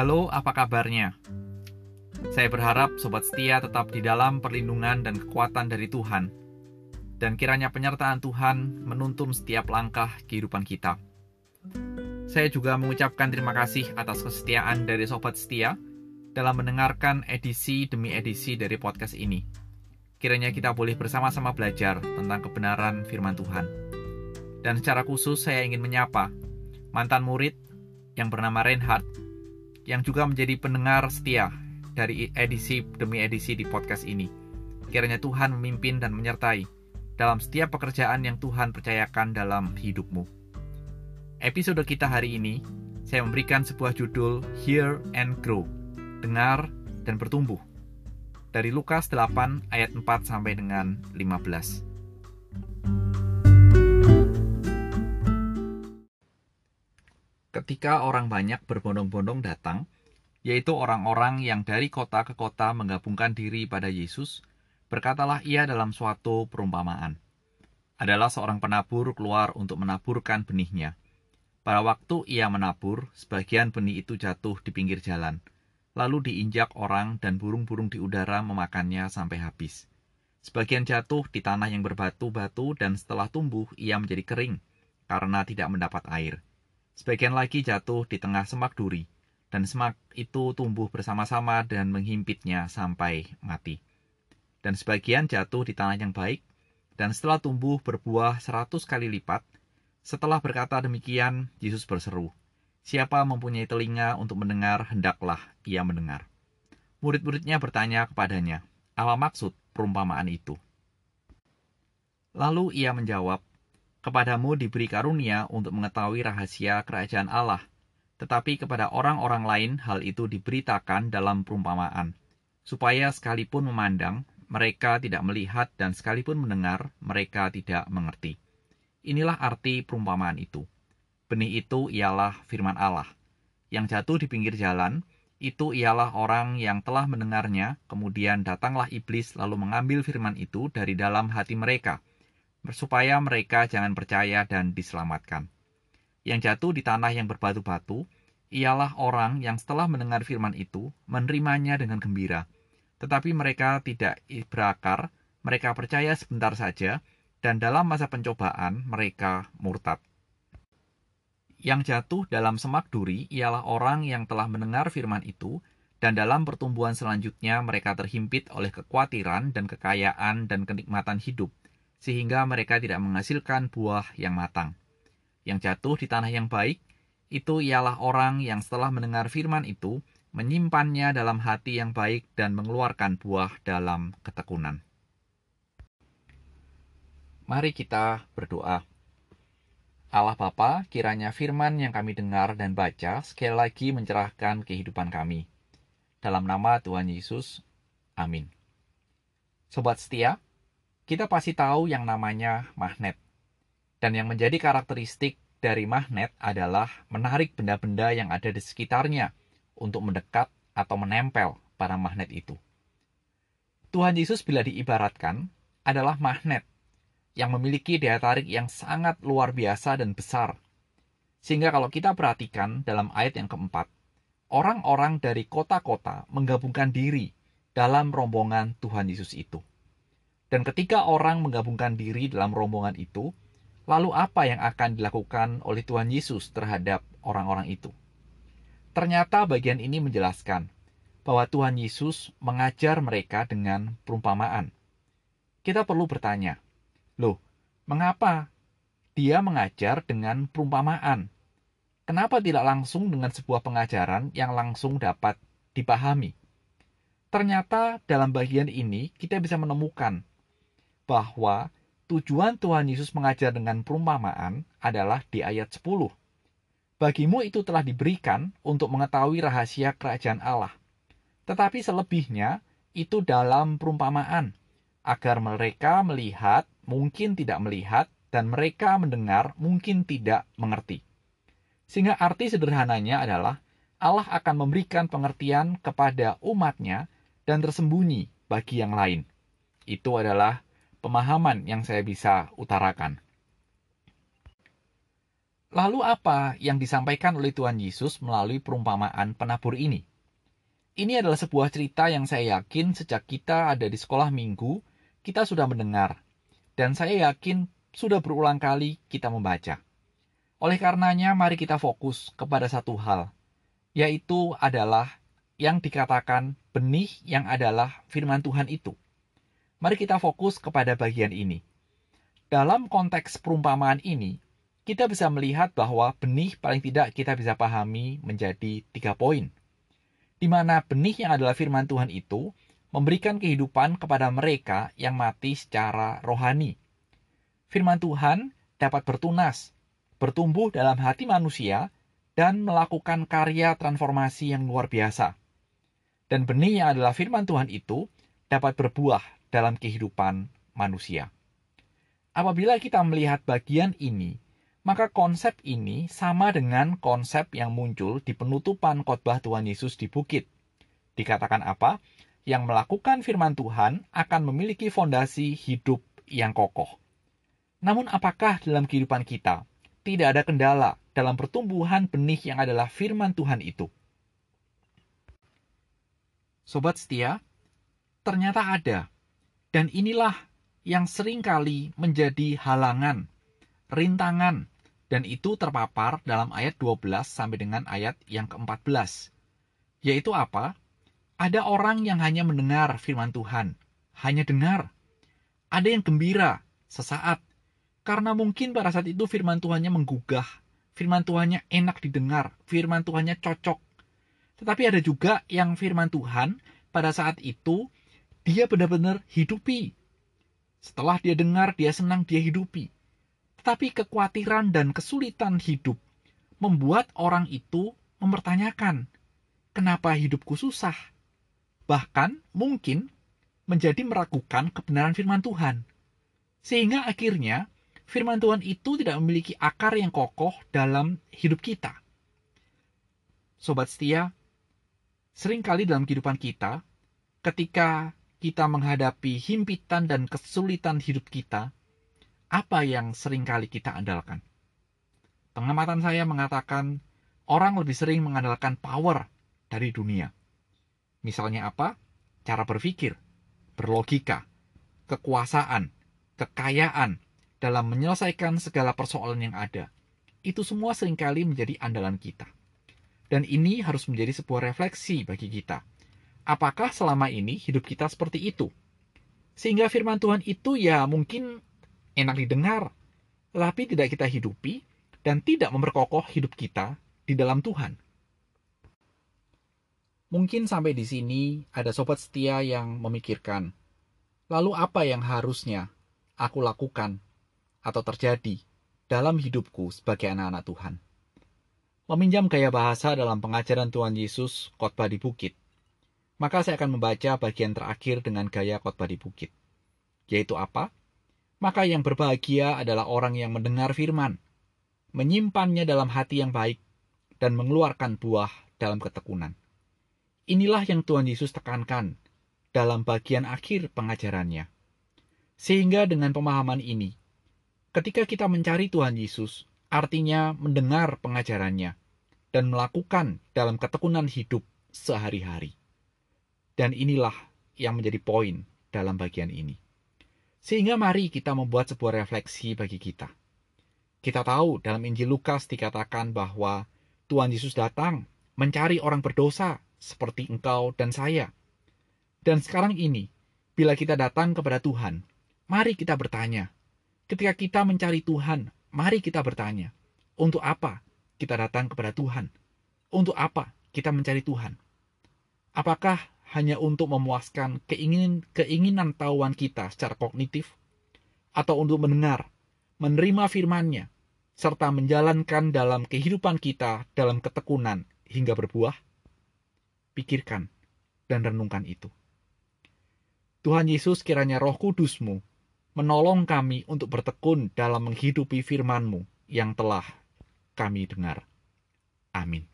Halo, apa kabarnya? Saya berharap sobat setia tetap di dalam perlindungan dan kekuatan dari Tuhan, dan kiranya penyertaan Tuhan menuntun setiap langkah kehidupan kita. Saya juga mengucapkan terima kasih atas kesetiaan dari sobat setia dalam mendengarkan edisi demi edisi dari podcast ini. Kiranya kita boleh bersama-sama belajar tentang kebenaran firman Tuhan. Dan secara khusus saya ingin menyapa mantan murid yang bernama Reinhard yang juga menjadi pendengar setia dari edisi demi edisi di podcast ini. Kiranya Tuhan memimpin dan menyertai dalam setiap pekerjaan yang Tuhan percayakan dalam hidupmu. Episode kita hari ini, saya memberikan sebuah judul Hear and Grow, dengar dan bertumbuh. Dari Lukas 8 ayat 4 sampai dengan 15. Ketika orang banyak berbondong-bondong datang, yaitu orang-orang yang dari kota ke kota menggabungkan diri pada Yesus, berkatalah ia dalam suatu perumpamaan. Adalah seorang penabur keluar untuk menaburkan benihnya. Pada waktu ia menabur, sebagian benih itu jatuh di pinggir jalan, lalu diinjak orang dan burung-burung di udara memakannya sampai habis. Sebagian jatuh di tanah yang berbatu-batu dan setelah tumbuh ia menjadi kering karena tidak mendapat air. Sebagian lagi jatuh di tengah semak duri, dan semak itu tumbuh bersama-sama dan menghimpitnya sampai mati. Dan sebagian jatuh di tanah yang baik, dan setelah tumbuh berbuah seratus kali lipat, setelah berkata demikian, Yesus berseru, Siapa mempunyai telinga untuk mendengar, hendaklah ia mendengar. Murid-muridnya bertanya kepadanya, apa maksud perumpamaan itu? Lalu ia menjawab, Kepadamu diberi karunia untuk mengetahui rahasia kerajaan Allah, tetapi kepada orang-orang lain hal itu diberitakan dalam perumpamaan, supaya sekalipun memandang, mereka tidak melihat dan sekalipun mendengar, mereka tidak mengerti. Inilah arti perumpamaan itu. Benih itu ialah firman Allah. Yang jatuh di pinggir jalan, itu ialah orang yang telah mendengarnya, kemudian datanglah iblis lalu mengambil firman itu dari dalam hati mereka – supaya mereka jangan percaya dan diselamatkan. Yang jatuh di tanah yang berbatu-batu ialah orang yang setelah mendengar firman itu menerimanya dengan gembira. Tetapi mereka tidak berakar, mereka percaya sebentar saja, dan dalam masa pencobaan mereka murtad. Yang jatuh dalam semak duri ialah orang yang telah mendengar firman itu, dan dalam pertumbuhan selanjutnya mereka terhimpit oleh kekhawatiran dan kekayaan dan kenikmatan hidup, sehingga mereka tidak menghasilkan buah yang matang. Yang jatuh di tanah yang baik, itu ialah orang yang setelah mendengar firman itu, menyimpannya dalam hati yang baik dan mengeluarkan buah dalam ketekunan. Mari kita berdoa. Allah Bapa, kiranya firman yang kami dengar dan baca sekali lagi mencerahkan kehidupan kami. Dalam nama Tuhan Yesus, amin. Sobat setia, kita pasti tahu yang namanya magnet. Dan yang menjadi karakteristik dari magnet adalah menarik benda-benda yang ada di sekitarnya untuk mendekat atau menempel pada magnet itu. Tuhan Yesus bila diibaratkan adalah magnet yang memiliki daya tarik yang sangat luar biasa dan besar. Sehingga kalau kita perhatikan dalam ayat yang keempat, orang-orang dari kota-kota menggabungkan diri dalam rombongan Tuhan Yesus itu. Dan ketika orang menggabungkan diri dalam rombongan itu, lalu apa yang akan dilakukan oleh Tuhan Yesus terhadap orang-orang itu? Ternyata bagian ini menjelaskan bahwa Tuhan Yesus mengajar mereka dengan perumpamaan. Kita perlu bertanya, loh, mengapa dia mengajar dengan perumpamaan? Kenapa tidak langsung dengan sebuah pengajaran yang langsung dapat dipahami? Ternyata dalam bagian ini kita bisa menemukan bahwa tujuan Tuhan Yesus mengajar dengan perumpamaan adalah di ayat 10. Bagimu itu telah diberikan untuk mengetahui rahasia kerajaan Allah. Tetapi selebihnya itu dalam perumpamaan, agar mereka melihat mungkin tidak melihat dan mereka mendengar mungkin tidak mengerti. Sehingga arti sederhananya adalah Allah akan memberikan pengertian kepada umatnya dan tersembunyi bagi yang lain. Itu adalah pemahaman yang saya bisa utarakan. Lalu apa yang disampaikan oleh Tuhan Yesus melalui perumpamaan penabur ini? Ini adalah sebuah cerita yang saya yakin sejak kita ada di sekolah minggu, kita sudah mendengar. Dan saya yakin sudah berulang kali kita membaca. Oleh karenanya, mari kita fokus kepada satu hal, yaitu adalah yang dikatakan benih yang adalah firman Tuhan itu. Mari kita fokus kepada bagian ini. Dalam konteks perumpamaan ini, kita bisa melihat bahwa benih paling tidak kita bisa pahami menjadi tiga poin. Di mana benih yang adalah firman Tuhan itu memberikan kehidupan kepada mereka yang mati secara rohani. Firman Tuhan dapat bertunas, bertumbuh dalam hati manusia, dan melakukan karya transformasi yang luar biasa. Dan benih yang adalah firman Tuhan itu dapat berbuah dalam kehidupan manusia. Apabila kita melihat bagian ini, maka konsep ini sama dengan konsep yang muncul di penutupan khotbah Tuhan Yesus di bukit. Dikatakan apa? Yang melakukan firman Tuhan akan memiliki fondasi hidup yang kokoh. Namun apakah dalam kehidupan kita tidak ada kendala dalam pertumbuhan benih yang adalah firman Tuhan itu? Sobat setia, ternyata ada. Dan inilah yang sering kali menjadi halangan, rintangan, dan itu terpapar dalam ayat 12 sampai dengan ayat yang ke-14. Yaitu apa? Ada orang yang hanya mendengar firman Tuhan, hanya dengar. Ada yang gembira sesaat, karena mungkin pada saat itu firman Tuhannya menggugah, firman Tuhannya enak didengar, firman Tuhannya cocok. Tetapi ada juga yang firman Tuhan pada saat itu dia benar-benar hidupi, setelah dia dengar, dia senang, dia hidupi. Tetapi kekhawatiran dan kesulitan hidup membuat orang itu mempertanyakan, kenapa hidupku susah? Bahkan mungkin menjadi meragukan kebenaran firman Tuhan. Sehingga akhirnya firman Tuhan itu tidak memiliki akar yang kokoh dalam hidup kita. Sobat setia, sering kali dalam kehidupan kita, ketika kita menghadapi himpitan dan kesulitan hidup kita, apa yang sering kali kita andalkan? Pengamatan saya mengatakan orang lebih sering mengandalkan power dari dunia. Misalnya apa? Cara berpikir, berlogika, kekuasaan, kekayaan dalam menyelesaikan segala persoalan yang ada. Itu semua sering kali menjadi andalan kita. Dan ini harus menjadi sebuah refleksi bagi kita apakah selama ini hidup kita seperti itu? Sehingga firman Tuhan itu ya mungkin enak didengar, tetapi tidak kita hidupi dan tidak memperkokoh hidup kita di dalam Tuhan. Mungkin sampai di sini ada sobat setia yang memikirkan, lalu apa yang harusnya aku lakukan atau terjadi dalam hidupku sebagai anak-anak Tuhan? Meminjam gaya bahasa dalam pengajaran Tuhan Yesus khotbah di bukit, maka saya akan membaca bagian terakhir dengan gaya khotbah di bukit. Yaitu apa? Maka yang berbahagia adalah orang yang mendengar firman, menyimpannya dalam hati yang baik, dan mengeluarkan buah dalam ketekunan. Inilah yang Tuhan Yesus tekankan dalam bagian akhir pengajarannya. Sehingga dengan pemahaman ini, ketika kita mencari Tuhan Yesus, artinya mendengar pengajarannya dan melakukan dalam ketekunan hidup sehari-hari. Dan inilah yang menjadi poin dalam bagian ini. Sehingga mari kita membuat sebuah refleksi bagi kita. Kita tahu dalam Injil Lukas dikatakan bahwa Tuhan Yesus datang mencari orang berdosa seperti engkau dan saya. Dan sekarang ini, bila kita datang kepada Tuhan, mari kita bertanya. Ketika kita mencari Tuhan, mari kita bertanya, untuk apa kita datang kepada Tuhan? Untuk apa kita mencari Tuhan? Apakah hanya untuk memuaskan keinginan keinginan tahuan kita secara kognitif atau untuk mendengar, menerima firman-Nya serta menjalankan dalam kehidupan kita dalam ketekunan hingga berbuah? Pikirkan dan renungkan itu. Tuhan Yesus kiranya roh kudusmu menolong kami untuk bertekun dalam menghidupi firman-Mu yang telah kami dengar. Amin.